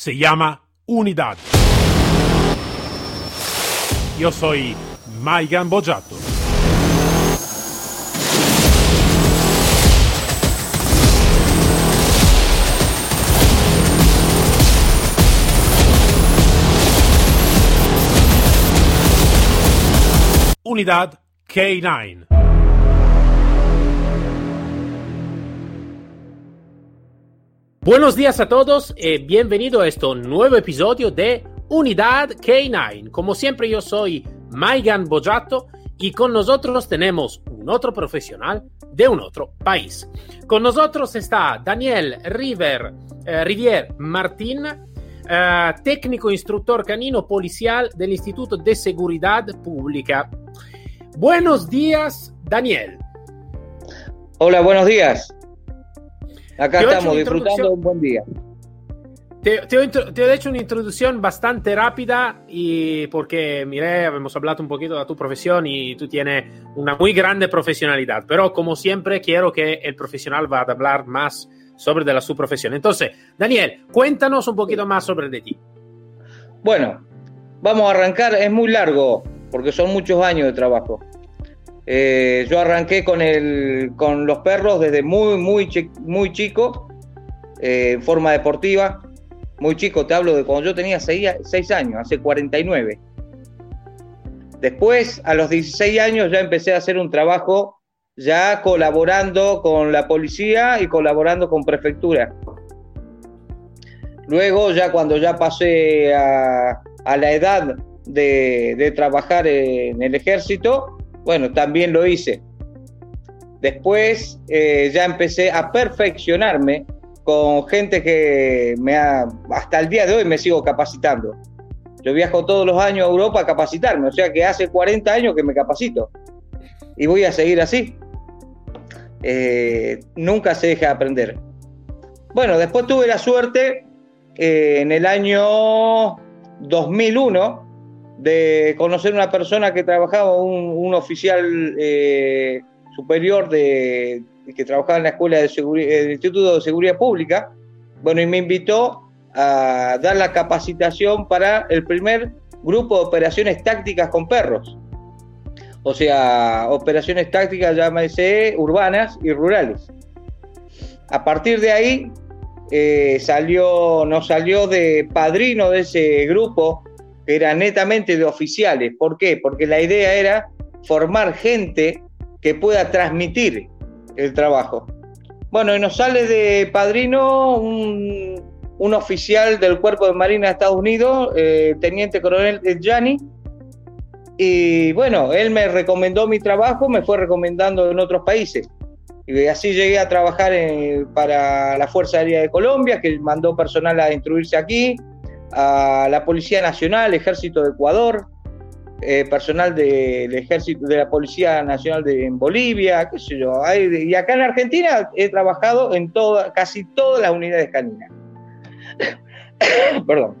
se llama Unidad. Yo soy Maigan Bojato. Unidad K9. Buenos días a todos y bienvenido a este nuevo episodio de Unidad K9. Como siempre yo soy Maigan Bojato y con nosotros tenemos un otro profesional de un otro país. Con nosotros está Daniel River, eh, Rivier Martín, eh, técnico instructor canino policial del Instituto de Seguridad Pública. Buenos días, Daniel. Hola, buenos días. Acá estamos disfrutando introducción. un buen día. Te, te te he hecho una introducción bastante rápida y porque, miré, hemos hablado un poquito de tu profesión y tú tienes una muy grande profesionalidad, pero como siempre quiero que el profesional va a hablar más sobre de la su profesión. Entonces, Daniel, cuéntanos un poquito más sobre de ti. Bueno, vamos a arrancar. Es muy largo porque son muchos años de trabajo. Eh, yo arranqué con, el, con los perros desde muy, muy, muy chico, eh, en forma deportiva. Muy chico, te hablo de cuando yo tenía 6 años, hace 49. Después, a los 16 años, ya empecé a hacer un trabajo ya colaborando con la policía y colaborando con prefectura. Luego, ya cuando ya pasé a, la edad de trabajar en el ejército, bueno, también lo hice. Después eh, ya empecé a perfeccionarme con gente que me ha, hasta el día de hoy me sigo capacitando. Yo viajo todos los años a Europa a capacitarme, o sea que hace 40 años que me capacito. Y voy a seguir así. Eh, nunca se deja de aprender. Bueno, después tuve la suerte eh, en el año 2001 de conocer una persona que trabajaba, un, un oficial eh, superior de, que trabajaba en la escuela de Instituto de Seguridad Pública. Bueno, y me invitó a dar la capacitación para el primer grupo de operaciones tácticas con perros. O sea, operaciones tácticas, llámese urbanas y rurales. A partir de ahí, eh, salió, nos salió de padrino de ese grupo, que era netamente de oficiales. ¿Por qué? Porque la idea era formar gente que pueda transmitir el trabajo. Bueno, y nos sale de padrino un, un oficial del Cuerpo de Marina de Estados Unidos, eh, Teniente Coronel Gianni, y bueno, él me recomendó mi trabajo, me fue recomendando en otros países. Y así llegué a trabajar en- para la Fuerza Aérea de Colombia, que mandó personal a instruirse aquí, a la Policía Nacional, Ejército de Ecuador, eh, personal del ejército de la Policía Nacional de en Bolivia, qué sé yo. Hay- y acá en Argentina he trabajado en toda, casi todas las unidades caninas. Perdón.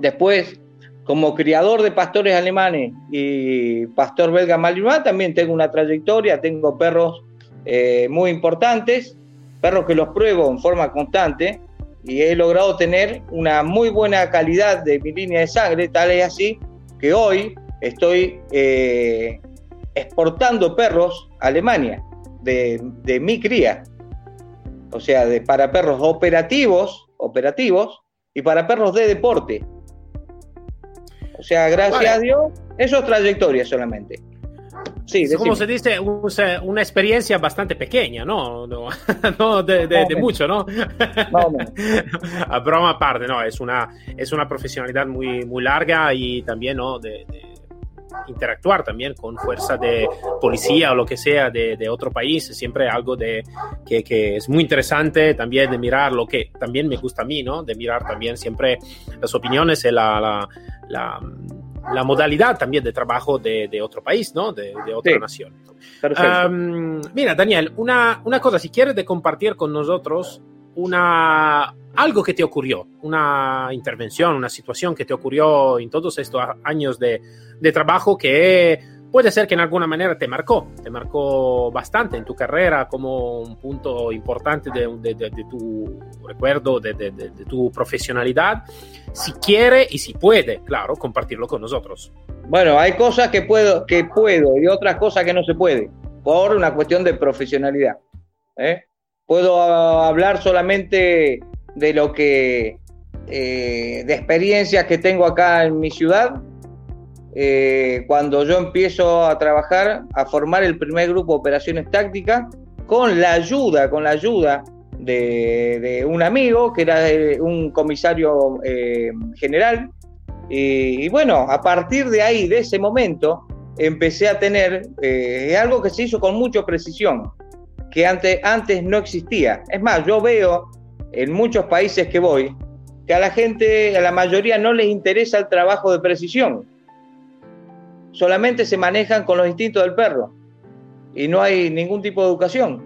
Después, como criador de pastores alemanes y pastor belga malinois, también tengo una trayectoria, tengo perros eh, muy importantes, perros que los pruebo en forma constante y he logrado tener una muy buena calidad de mi línea de sangre, tal es así que hoy estoy eh, exportando perros a Alemania de, de mi cría, o sea, de, para perros operativos, operativos y para perros de deporte. O sea, gracias a Dios, eso es trayectoria solamente. Sí, Como se dice, una experiencia bastante pequeña, ¿no? No, no de, de- de mucho, ¿no? Más o menos. A broma aparte, no, es una, es una profesionalidad muy, muy larga y también, ¿no? De, interactuar también con fuerza de policía o lo que sea de, de otro país, siempre algo de, que, que es muy interesante también de mirar lo que también me gusta a mí, ¿no? De mirar también siempre las opiniones y la, la, la, la modalidad también de trabajo de, de otro país, ¿no? De, de otra Sí. nación. Um, mira, Daniel, una, una cosa, si quieres de compartir con nosotros una, algo que te ocurrió, una intervención, una situación que te ocurrió en todos estos años de, de trabajo que puede ser que en alguna manera te marcó, te marcó bastante en tu carrera como un punto importante de, de, de, de tu recuerdo, de, tu profesionalidad. Si quiere y si puede, claro, compartirlo con nosotros. Bueno, hay cosas que puedo, que puedo y otras cosas que no se puede, por una cuestión de profesionalidad. ¿eh? Puedo hablar solamente de lo que, eh, de experiencias que tengo acá en mi ciudad, eh, cuando yo empiezo a trabajar, a formar el primer grupo de operaciones tácticas, con la ayuda, con la ayuda de, un amigo que era eh, un comisario eh, general. Y, bueno, a partir de ahí, de ese momento, empecé a tener algo que se hizo con mucha precisión, que antes, antes no existía. Es más, yo veo en muchos países que voy que a la gente, a la mayoría no les interesa el trabajo de precisión solamente se manejan con los instintos del perro y no hay ningún tipo de educación.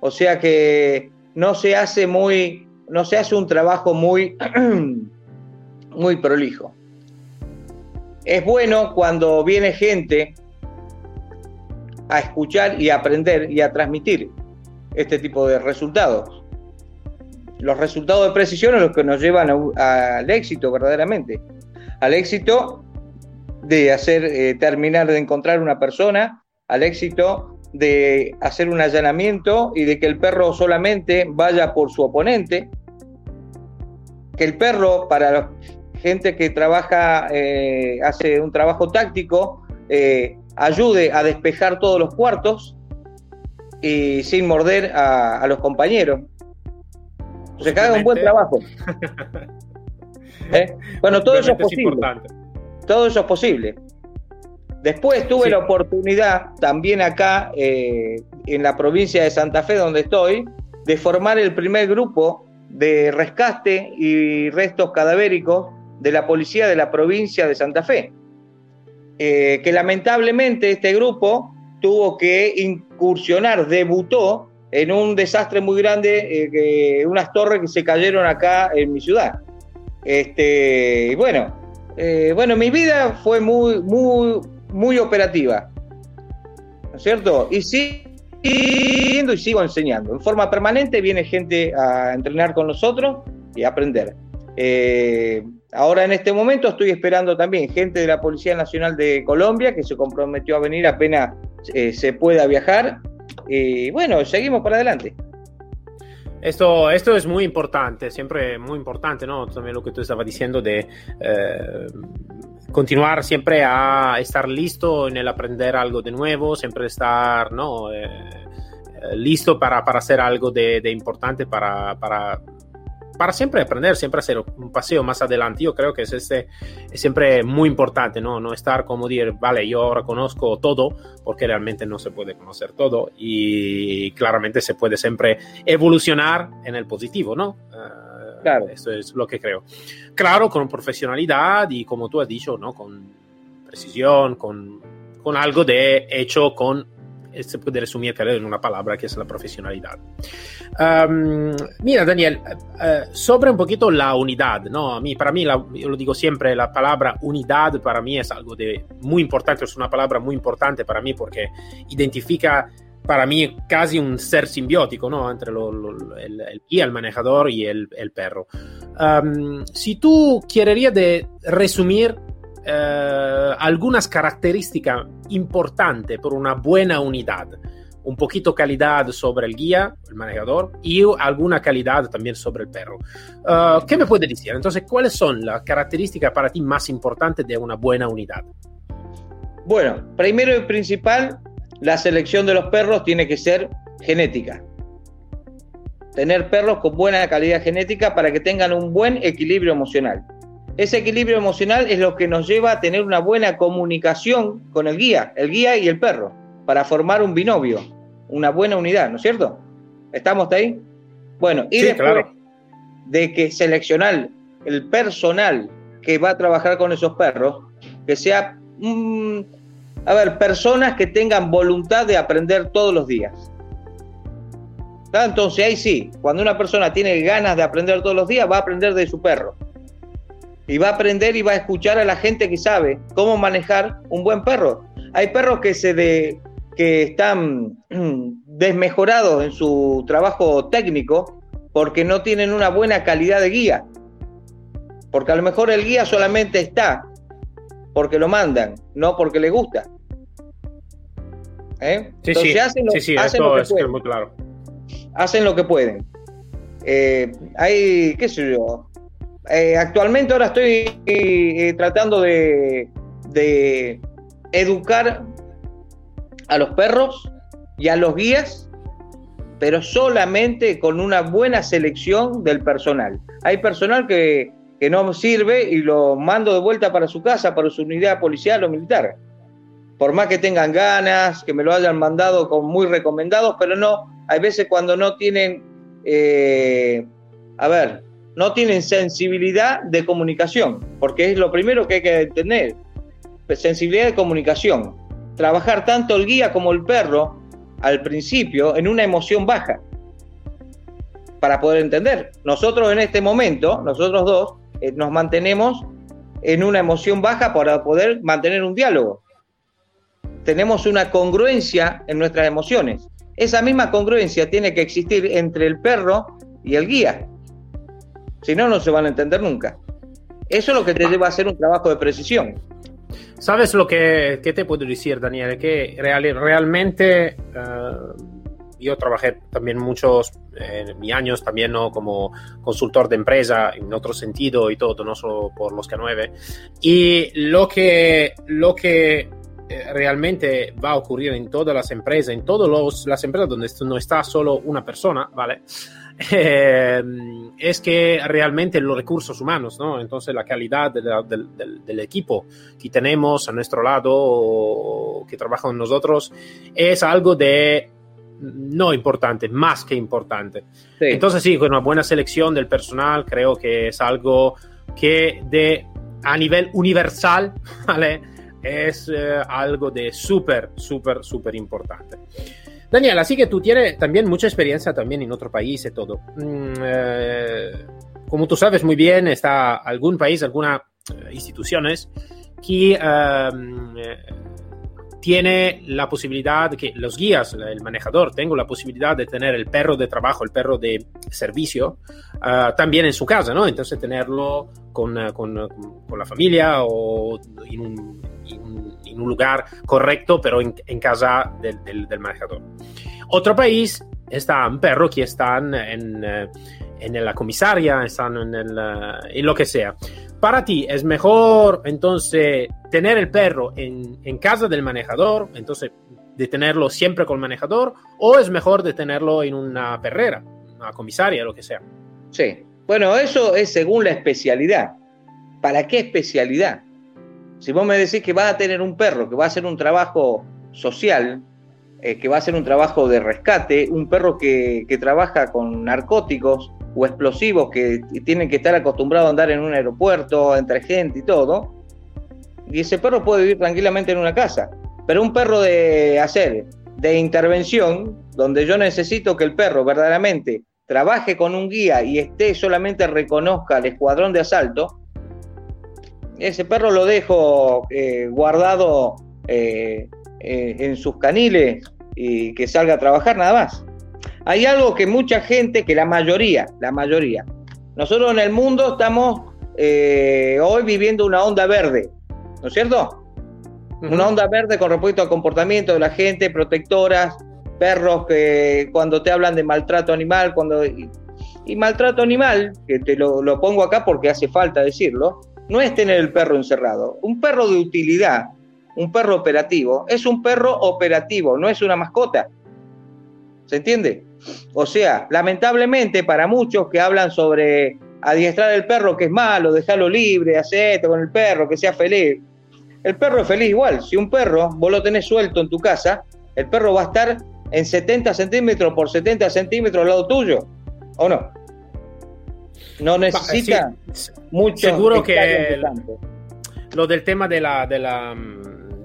O sea que no se hace muy, no se hace un trabajo muy, muy prolijo. Es bueno cuando viene gente a escuchar y a aprender y a transmitir este tipo de resultados. Los resultados de precisión son los que nos llevan al éxito verdaderamente. Al éxito de hacer, eh, terminar de encontrar una persona, al éxito de hacer un allanamiento y de que el perro solamente vaya por su oponente, que el perro, para la gente que trabaja, eh, hace un trabajo táctico, eh, ayude a despejar todos los cuartos y sin morder a, los compañeros. Se haga un buen trabajo. Bueno, todo eso es posible. Todo eso es posible. Después tuve la oportunidad, también acá eh, en la provincia de Santa Fe, donde estoy, de formar el primer grupo de rescate y restos cadavéricos de la policía de la provincia de Santa Fe. Eh, que lamentablemente este grupo tuvo que incursionar, debutó en un desastre muy grande, eh, unas torres que se cayeron acá en mi ciudad. Este, y bueno, eh, bueno, mi vida fue muy, muy, muy operativa, ¿no es cierto? Y siguiendo y sigo enseñando. En forma permanente viene gente a entrenar con nosotros y a aprender. Eh, ahora en este momento estoy esperando también gente de la Policía Nacional de Colombia que se comprometió a venir apenas eh, se pueda viajar. Y bueno, seguimos para adelante. Esto, esto es muy importante, siempre muy importante, ¿no? También lo que tú estabas diciendo de eh, continuar siempre a estar listo en el aprender algo de nuevo, siempre estar, ¿no? Eh, eh, listo para, para, hacer algo de, de importante para, para para siempre aprender, siempre hacer un paseo más adelante. Yo creo que es, este, es siempre muy importante, ¿no? No estar como decir, vale, yo ahora conozco todo, porque realmente no se puede conocer todo y claramente se puede siempre evolucionar en el positivo, ¿no? Uh, claro. Eso es lo que creo. Claro, con profesionalidad y como tú has dicho, ¿no? Con precisión, con, con algo de hecho con se puede resumir en una palabra que es la profesionalidad. Um, mira, Daniel, uh, sobre un poquito la unidad, ¿no? A mí, para mí, la, yo lo digo siempre, la palabra unidad para mí es algo de muy importante, es una palabra muy importante para mí porque identifica para mí casi un ser simbiótico, ¿no? Entre lo, lo, el, el, el, manejador y el, el perro. Um, si tú quererías de resumir eh, algunas características importantes por una buena unidad. Un poquito calidad sobre el guía, el manejador, y alguna calidad también sobre el perro. Uh, ¿Qué me puede decir? Entonces, ¿cuáles son las características para ti más importantes de una buena unidad? Bueno, primero y principal, la selección de los perros tiene que ser genética. Tener perros con buena calidad genética para que tengan un buen equilibrio emocional. Ese equilibrio emocional es lo que nos lleva a tener una buena comunicación con el guía, el guía y el perro, para formar un binomio, una buena unidad, ¿no es cierto? ¿Estamos ahí? Bueno, y después de que seleccionar el personal que va a trabajar con esos perros, que sea, mm, a ver, personas que tengan voluntad de aprender todos los días. Entonces ahí sí, cuando una persona tiene ganas de aprender todos los días, va a aprender de su perro y va a aprender y va a escuchar a la gente que sabe cómo manejar un buen perro. hay perros que se de, que están desmejorados en su trabajo técnico porque no tienen una buena calidad de guía. Porque a lo mejor el guía solamente está porque lo mandan, no porque le gusta. ¿Eh? Sí, sí, hacen lo, sí, hacen lo que es pueden. muy claro. Hacen lo que pueden. Eh, hay, qué sé yo. Eh, actualmente ahora estoy eh, tratando de, educar a los perros y a los guías, pero solamente con una buena selección del personal. Hay personal que, que no sirve y lo mando de vuelta para su casa, para su unidad policial o militar. Por más que tengan ganas, que me lo hayan mandado con muy recomendados, pero no, hay veces cuando no tienen, eh, a ver, no tienen sensibilidad de comunicación, porque es lo primero que hay que tener, sensibilidad de comunicación. Trabajar tanto el guía como el perro al principio en una emoción baja para poder entender. Nosotros en este momento, nosotros dos, eh, nos mantenemos en una emoción baja para poder mantener un diálogo. Tenemos una congruencia en nuestras emociones. Esa misma congruencia tiene que existir entre el perro y el guía. Si no, no se van a entender nunca. Eso es lo que te lleva a hacer un trabajo de precisión. ¿Sabes lo que, te puedo decir, Daniel? Que realmente uh, yo trabajé también muchos eh, años también ¿no? como consultor de empresa en otro sentido y todo, no solo por los K9. Y lo que, lo que eh, realmente va a ocurrir en todas las empresas, en todas las empresas donde no está solo una persona, ¿vale? Eh, es que realmente los recursos humanos, ¿no? Entonces la calidad de la, del, equipo que tenemos a nuestro lado, que trabaja con nosotros, es algo de no importante, más que importante. Sí. Entonces sí, con una buena selección del personal creo que es algo que de, a nivel universal, ¿vale? Es eh, algo de súper, súper, súper importante. Daniel, así que tú tienes también mucha experiencia también en otro país y todo. Mm, eh, como tú sabes muy bien, está algún país, algunas eh, instituciones que eh, tiene la posibilidad que los guías, el manejador, tengo la posibilidad de tener el perro de trabajo, el perro de servicio, uh, también en su casa, ¿no? Entonces tenerlo con, uh, con, con la familia o en un, en, en un, lugar correcto, pero en, en casa del, del, del, manejador. Otro país está un perro que están en, uh, en la comisaria, están en, el, en lo que sea para ti es mejor entonces tener el perro en, en, casa del manejador, entonces de tenerlo siempre con el manejador, o es mejor de tenerlo en una perrera, una comisaria, lo que sea. Sí, bueno, eso es según la especialidad. ¿Para qué especialidad? Si vos me decís que vas a tener un perro que va a hacer un trabajo social, eh, que va a hacer un trabajo de rescate, un perro que, que trabaja con narcóticos, o explosivos que tienen que estar acostumbrados a andar en un aeropuerto, entre gente y todo, y ese perro puede vivir tranquilamente en una casa. Pero un perro de hacer, de intervención, donde yo necesito que el perro verdaderamente trabaje con un guía y esté solamente reconozca el escuadrón de asalto, ese perro lo dejo eh, guardado eh, eh, en sus caniles y que salga a trabajar nada más. Hay algo que mucha gente, que la mayoría, la mayoría, nosotros en el mundo estamos eh, hoy viviendo una onda verde, ¿no es cierto? Uh -huh. Una onda verde con respecto al comportamiento de la gente, protectoras, perros que cuando te hablan de maltrato animal, cuando y, y maltrato animal, que te lo, lo, pongo acá porque hace falta decirlo, no es tener el perro encerrado. Un perro de utilidad, un perro operativo, es un perro operativo, no es una mascota. ¿Se entiende? O sea, lamentablemente para muchos que hablan sobre adiestrar el perro que es malo, dejarlo libre, hacer esto con el perro, que sea feliz. El perro es feliz igual. Si un perro vos lo tenés suelto en tu casa, el perro va a estar en 70 centímetros por 70 centímetros al lado tuyo. ¿O no? No necesita sí, mucho. Seguro que el, lo del tema de la, de la,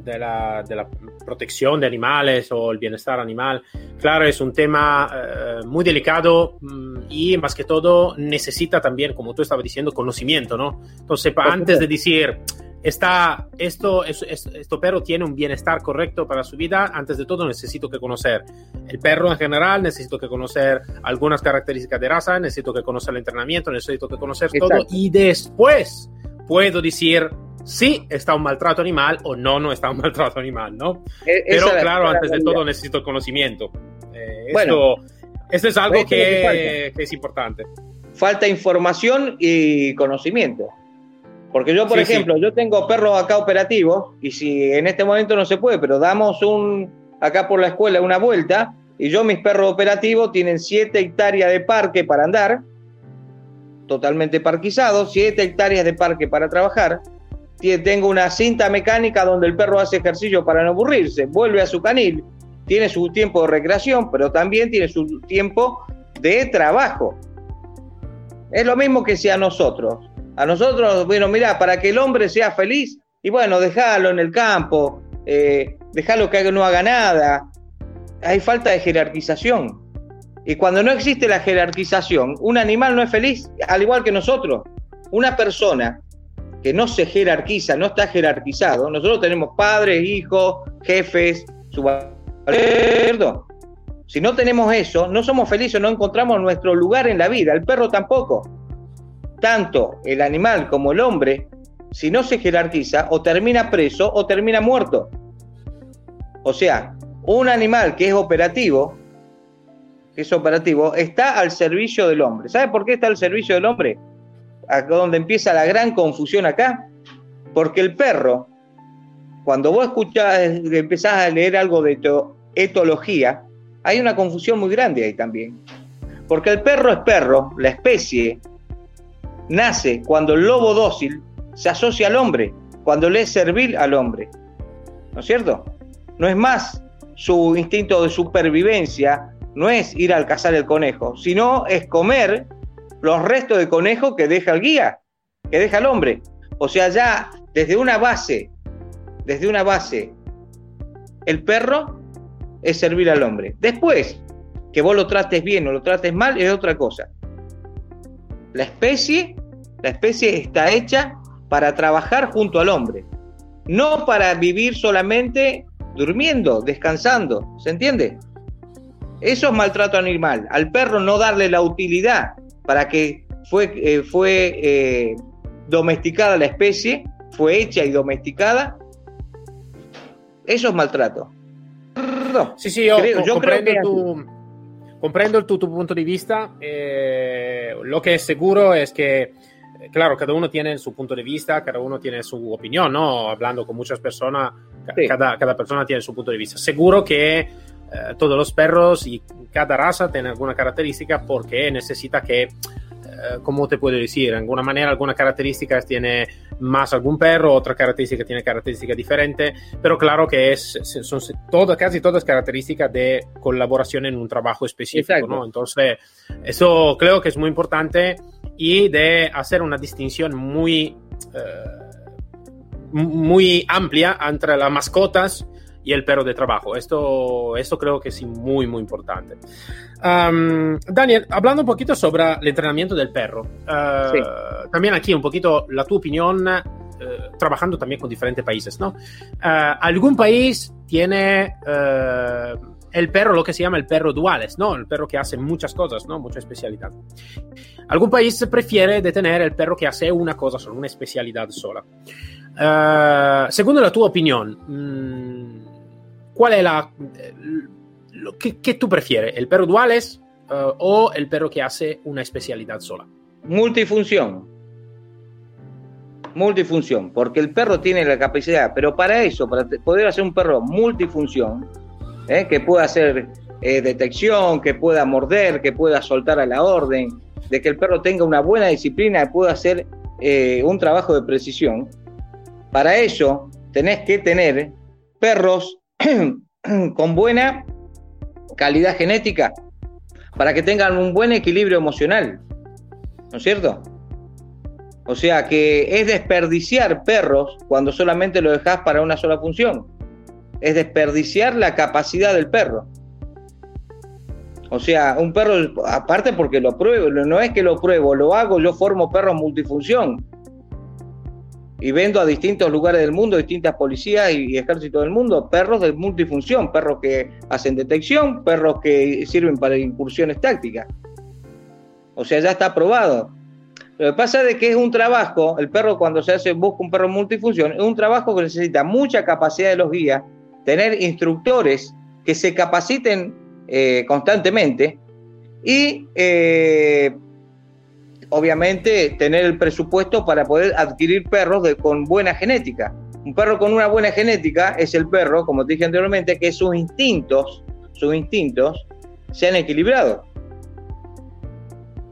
de la, de la protección de animales o el bienestar animal, claro, es un tema eh, muy delicado mmm, y más que todo necesita también, como tú estabas diciendo, conocimiento, ¿no? Entonces, antes de decir, está, esto, es, esto perro tiene un bienestar correcto para su vida, antes de todo necesito que conocer el perro en general, necesito que conocer algunas características de raza, necesito que conocer el entrenamiento, necesito que conocer todo y después puedo decir si está un maltrato animal o no, no está un maltrato animal, ¿no? E-, Pero claro, antes de todo necesito conocimiento. Eh, bueno, esto, es algo que, que, es importante. Falta información y conocimiento. Porque yo, por ejemplo, yo tengo perros acá operativos y si en este momento no se puede, pero damos un acá por la escuela una vuelta y yo mis perros operativos tienen 7 hectáreas de parque para andar, totalmente parquizados, 7 hectáreas de parque para trabajar. Tengo una cinta mecánica donde el perro hace ejercicio para no aburrirse, vuelve a su canil, tiene su tiempo de recreación, pero también tiene su tiempo de trabajo. Es lo mismo que si a nosotros a nosotros, bueno, mira, para que el hombre sea feliz, y bueno, déjalo en el campo, eh, que no haga nada. Hay falta de jerarquización. Y cuando no existe la jerarquización, un animal no es feliz, al igual que nosotros. Una persona que no se jerarquiza, no está jerarquizado, nosotros tenemos padres, hijos, jefes, subalternos. Si no tenemos eso, no somos felices, no encontramos nuestro lugar en la vida. El perro tampoco tanto el animal como el hombre, si no se jerarquiza, o termina preso o termina muerto. O sea, un animal que es operativo, que es operativo, está al servicio del hombre. ¿Sabe por qué está al servicio del hombre? Acá donde empieza la gran confusión acá. Porque el perro, cuando vos escuchás, empezás a leer algo de etología, hay una confusión muy grande ahí también. Porque el perro es perro, la especie, nace cuando el lobo dócil se asocia al hombre, cuando le es servil al hombre. ¿No es cierto? No es más su instinto de supervivencia, no es ir al cazar el conejo, sino es comer los restos de conejo que deja el guía, que deja el hombre. O sea, ya desde una base, desde una base, el perro es servir al hombre. Después, que vos lo trates bien o lo trates mal, es otra cosa. La especie la especie está hecha para trabajar junto al hombre, no para vivir solamente durmiendo, descansando. ¿Se entiende? Eso es maltrato animal. Al perro no darle la utilidad para que fue, eh, fue eh, domesticada la especie, fue hecha y domesticada. Eso es maltrato. Sí, sí, yo, comprendo, tu, comprendo tu, punto de vista. Eh, lo que es seguro es que claro, cada uno tiene su punto de vista, cada uno tiene su opinión, ¿no? Hablando con muchas personas, cada, cada persona tiene su punto de vista. Seguro que eh, todos los perros y cada raza tiene alguna característica porque necesita que, eh, ¿cómo te puedo decir? De alguna manera, alguna característica tiene más algún perro, otra característica tiene características diferentes, pero claro que es, son todas, casi todas características de colaboración en un trabajo específico, ¿no? Entonces, eso creo que es muy importante y de hacer una distinción muy, eh, muy amplia entre las mascotas y el perro de trabajo. Esto, esto creo que es muy, muy importante. Daniel, hablando un poquito sobre el entrenamiento del perro, eh, también aquí un poquito la tu opinión, eh, trabajando también con diferentes países, ¿no? ¿Algún país tiene el perro, lo que se llama el perro duales, ¿no? El perro que hace muchas cosas, ¿no? Mucha especialidad. Algún país prefiere tener el perro que hace una cosa solo, una especialidad sola. Uh, según la tua opinión, mmm, ¿cuál es la... Lo que, tú prefieres? ¿El perro duales uh, o el perro que hace una especialidad sola? Multifunción. Multifunción, porque el perro tiene la capacidad, pero para eso, para poder hacer un perro multifunción, ¿eh? que pueda hacer eh, detección, que pueda morder, que pueda soltar a la orden, de que el perro tenga una buena disciplina y pueda hacer eh, un trabajo de precisión. Para eso tenés que tener perros con buena calidad genética, para que tengan un buen equilibrio emocional, ¿no es cierto? O sea que es desperdiciar perros cuando solamente lo dejas para una sola función es desperdiciar la capacidad del perro. O sea, un perro, aparte porque lo pruebo, no es que lo pruebo, lo hago, yo formo perros multifunción. Y vendo a distintos lugares del mundo, distintas policías y, ejércitos del mundo, perros de multifunción, perros que hacen detección, perros que sirven para incursiones tácticas. O sea, ya está probado. Lo que pasa es que es un trabajo, el perro cuando se hace, busca un perro multifunción, es un trabajo que necesita mucha capacidad de los guías, tener instructores que se capaciten eh, constantemente y eh, obviamente tener el presupuesto para poder adquirir perros con buena genética. Un perro con una buena genética es el perro, como te dije anteriormente, que sus instintos, sus instintos, se han equilibrado.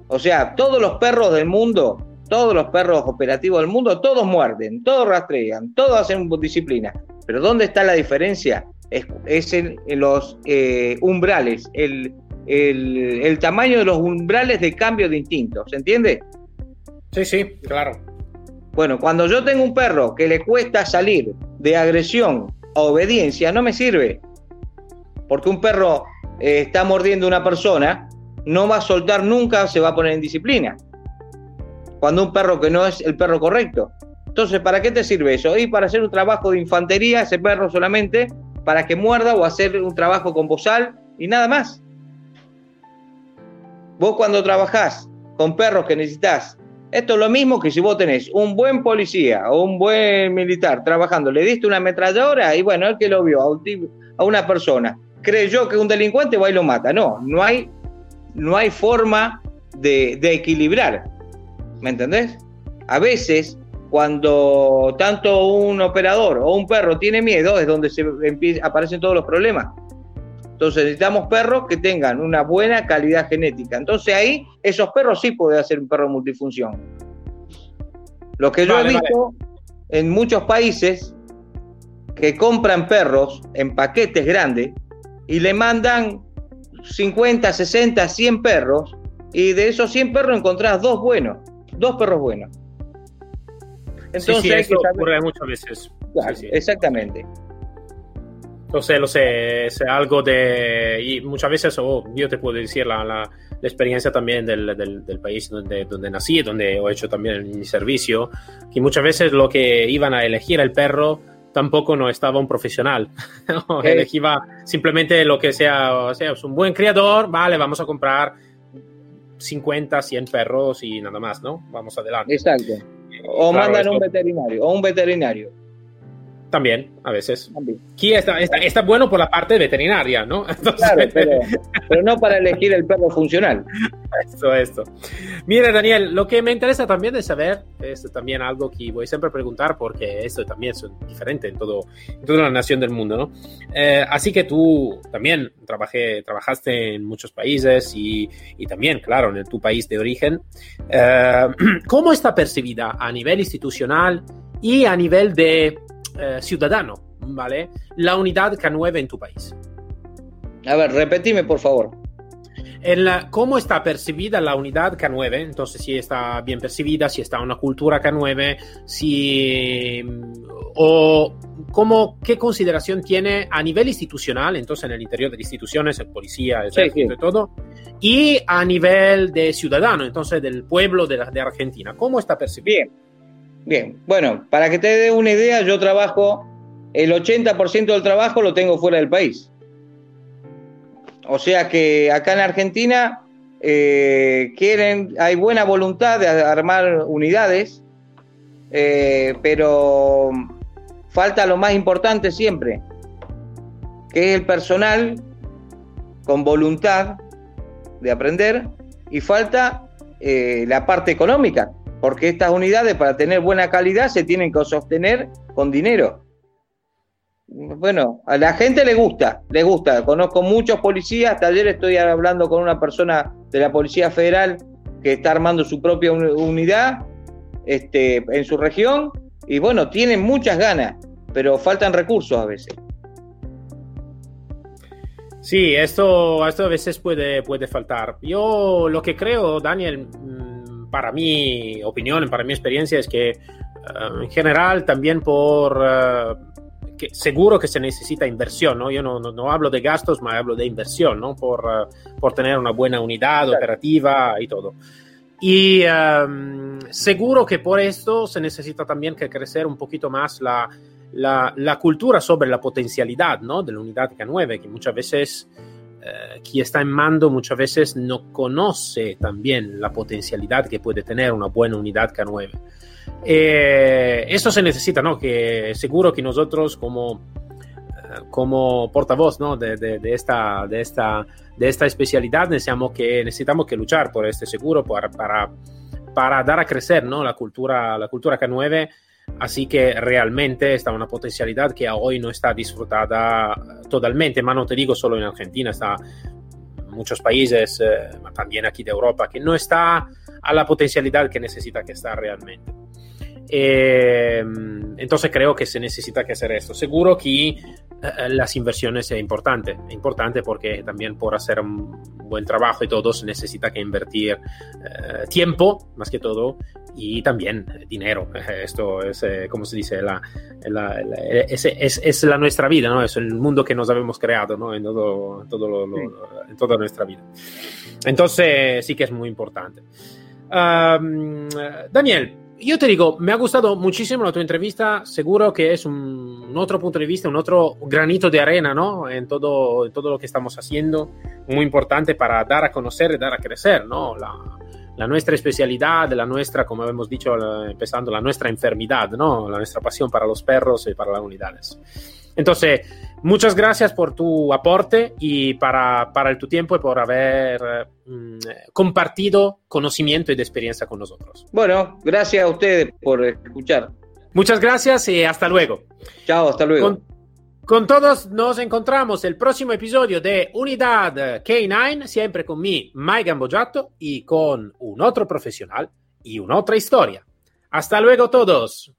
O sea, todos los perros del mundo, todos los perros operativos del mundo, todos muerden, todos rastrean, todos hacen disciplina. Pero ¿dónde está la diferencia? Es, en, los eh, umbrales, el, el, tamaño de los umbrales de cambio de instinto, ¿se entiende? Sí, sí, claro. Bueno, cuando yo tengo un perro que le cuesta salir de agresión a obediencia, no me sirve. Porque un perro eh, está mordiendo a una persona, no va a soltar nunca, se va a poner en disciplina. Cuando un perro que no es el perro correcto. Entonces, ¿para qué te sirve eso? Y para hacer un trabajo de infantería, ese perro solamente, para que muerda o hacer un trabajo con bozal y nada más. Vos cuando trabajás con perros que necesitas, esto es lo mismo que si vos tenés un buen policía o un buen militar trabajando, le diste una ametralladora y bueno, el que lo vio a, una persona, creyó que un delincuente va y lo mata. No, no hay, no hay forma de, equilibrar. ¿Me entendés? A veces, cuando tanto un operador o un perro tiene miedo, es donde se aparecen todos los problemas. Entonces necesitamos perros que tengan una buena calidad genética. Entonces ahí esos perros sí pueden hacer un perro multifunción. Lo que yo he visto en muchos países que compran perros en paquetes grandes y le mandan 50, 60, 100 perros y de esos 100 perros encontrás dos buenos, dos perros buenos. Entonces, sí, eso ocurre muchas veces. exactamente. Lo sé, lo sé, es algo de... Y muchas veces, oh, yo te puedo decir la, la, la experiencia también del, del, del, país donde, donde nací, donde he hecho también mi servicio, que muchas veces lo que iban a elegir el perro tampoco no estaba un profesional. ¿no? Elegía simplemente lo que sea, o sea, es un buen criador, vale, vamos a comprar 50, 100 perros y nada más, ¿no? Vamos adelante. Exacto. O claro, mandan esto... un veterinario, o un veterinario. También, a veces. También. Aquí está, está, está, bueno por la parte veterinaria, ¿no? Entonces... Claro, pero, pero, no para elegir el perro funcional. Esto, esto. Mira, Daniel, lo que me interesa también de saber, es también algo que voy siempre a preguntar, porque esto también es diferente en, todo, en toda la nación del mundo, ¿no? Eh, así que tú también trabajé, trabajaste en muchos países y, y también, claro, en tu país de origen. Eh, ¿Cómo está percibida a nivel institucional y a nivel de eh, ciudadano, ¿vale? La unidad K9 en tu país. A ver, repetime, por favor. En la, ¿Cómo está percibida la unidad K9? Entonces, si está bien percibida, si está una cultura K9, si. o cómo, qué consideración tiene a nivel institucional, entonces en el interior de las instituciones, el policía, el sí, sí. de todo, y a nivel de ciudadano, entonces del pueblo de, la, de Argentina. ¿Cómo está percibida? Bien. Bien, bueno, para que te dé una idea, yo trabajo, el 80% del trabajo lo tengo fuera del país. O sea que acá en Argentina eh, quieren, hay buena voluntad de armar unidades, eh, pero falta lo más importante siempre, que es el personal con voluntad de aprender y falta eh, la parte económica porque estas unidades para tener buena calidad se tienen que sostener con dinero. Bueno, a la gente le gusta, le gusta. Conozco muchos policías, hasta ayer estoy hablando con una persona de la Policía Federal que está armando su propia unidad este, en su región y bueno, tienen muchas ganas, pero faltan recursos a veces. Sí, esto, esto a veces puede, puede faltar. Yo lo que creo, Daniel, para mi opinión, para mi experiencia, es que uh, en general también por... Uh, que seguro que se necesita inversión, ¿no? Yo no, no, no hablo de gastos, pero hablo de inversión, ¿no? Por, uh, por tener una buena unidad claro. operativa y todo. Y um, seguro que por esto se necesita también que crecer un poquito más la, la, la cultura sobre la potencialidad ¿no? de la unidad K9, que muchas veces eh, quien está en mando muchas veces no conoce también la potencialidad que puede tener una buena unidad K9. Eh, eso se necesita, ¿no? Que seguro que nosotros como, eh, como portavoz ¿no? de, de, de, esta, de, esta, de esta especialidad necesitamos que, necesitamos que luchar por este seguro para, para, para dar a crecer ¿no? la, cultura, la cultura K9 Así que realmente está una potencialidad que hoy no está disfrutada totalmente, pero no te digo solo en Argentina, está en muchos países, eh, también aquí de Europa, que no está a la potencialidad que necesita que está realmente. Eh, entonces creo que se necesita que hacer esto. Seguro que eh, las inversiones es importante, es importante porque también por hacer un buen trabajo y todo se necesita que invertir eh, tiempo, más que todo, y también dinero. Esto es, eh, como se dice, la, la, la es, es, es, la nuestra vida, ¿no? Es el mundo que nos habíamos creado, ¿no? En, todo, todo lo, lo, en toda nuestra vida. Entonces sí que es muy importante. Um, Daniel, yo te digo, me ha gustado muchísimo la tu entrevista. Seguro que es un, un, otro punto de vista, un otro granito de arena, ¿no? En todo, en todo lo que estamos haciendo. Muy importante para dar a conocer y dar a crecer, ¿no? La, la nuestra especialidad, la nuestra, como hemos dicho, empezando, la nuestra enfermedad, ¿no? La nuestra pasión para los perros y para las unidades. Entonces, muchas gracias por tu aporte y para, para tu tiempo y por haber mm, compartido conocimiento y experiencia con nosotros. Bueno, gracias a ustedes por escuchar. Muchas gracias y hasta luego. Chao, hasta luego. Con, con todos nos encontramos el próximo episodio de Unidad K9, siempre con mi Mike Gambojato y con un otro profesional y una otra historia. Hasta luego todos.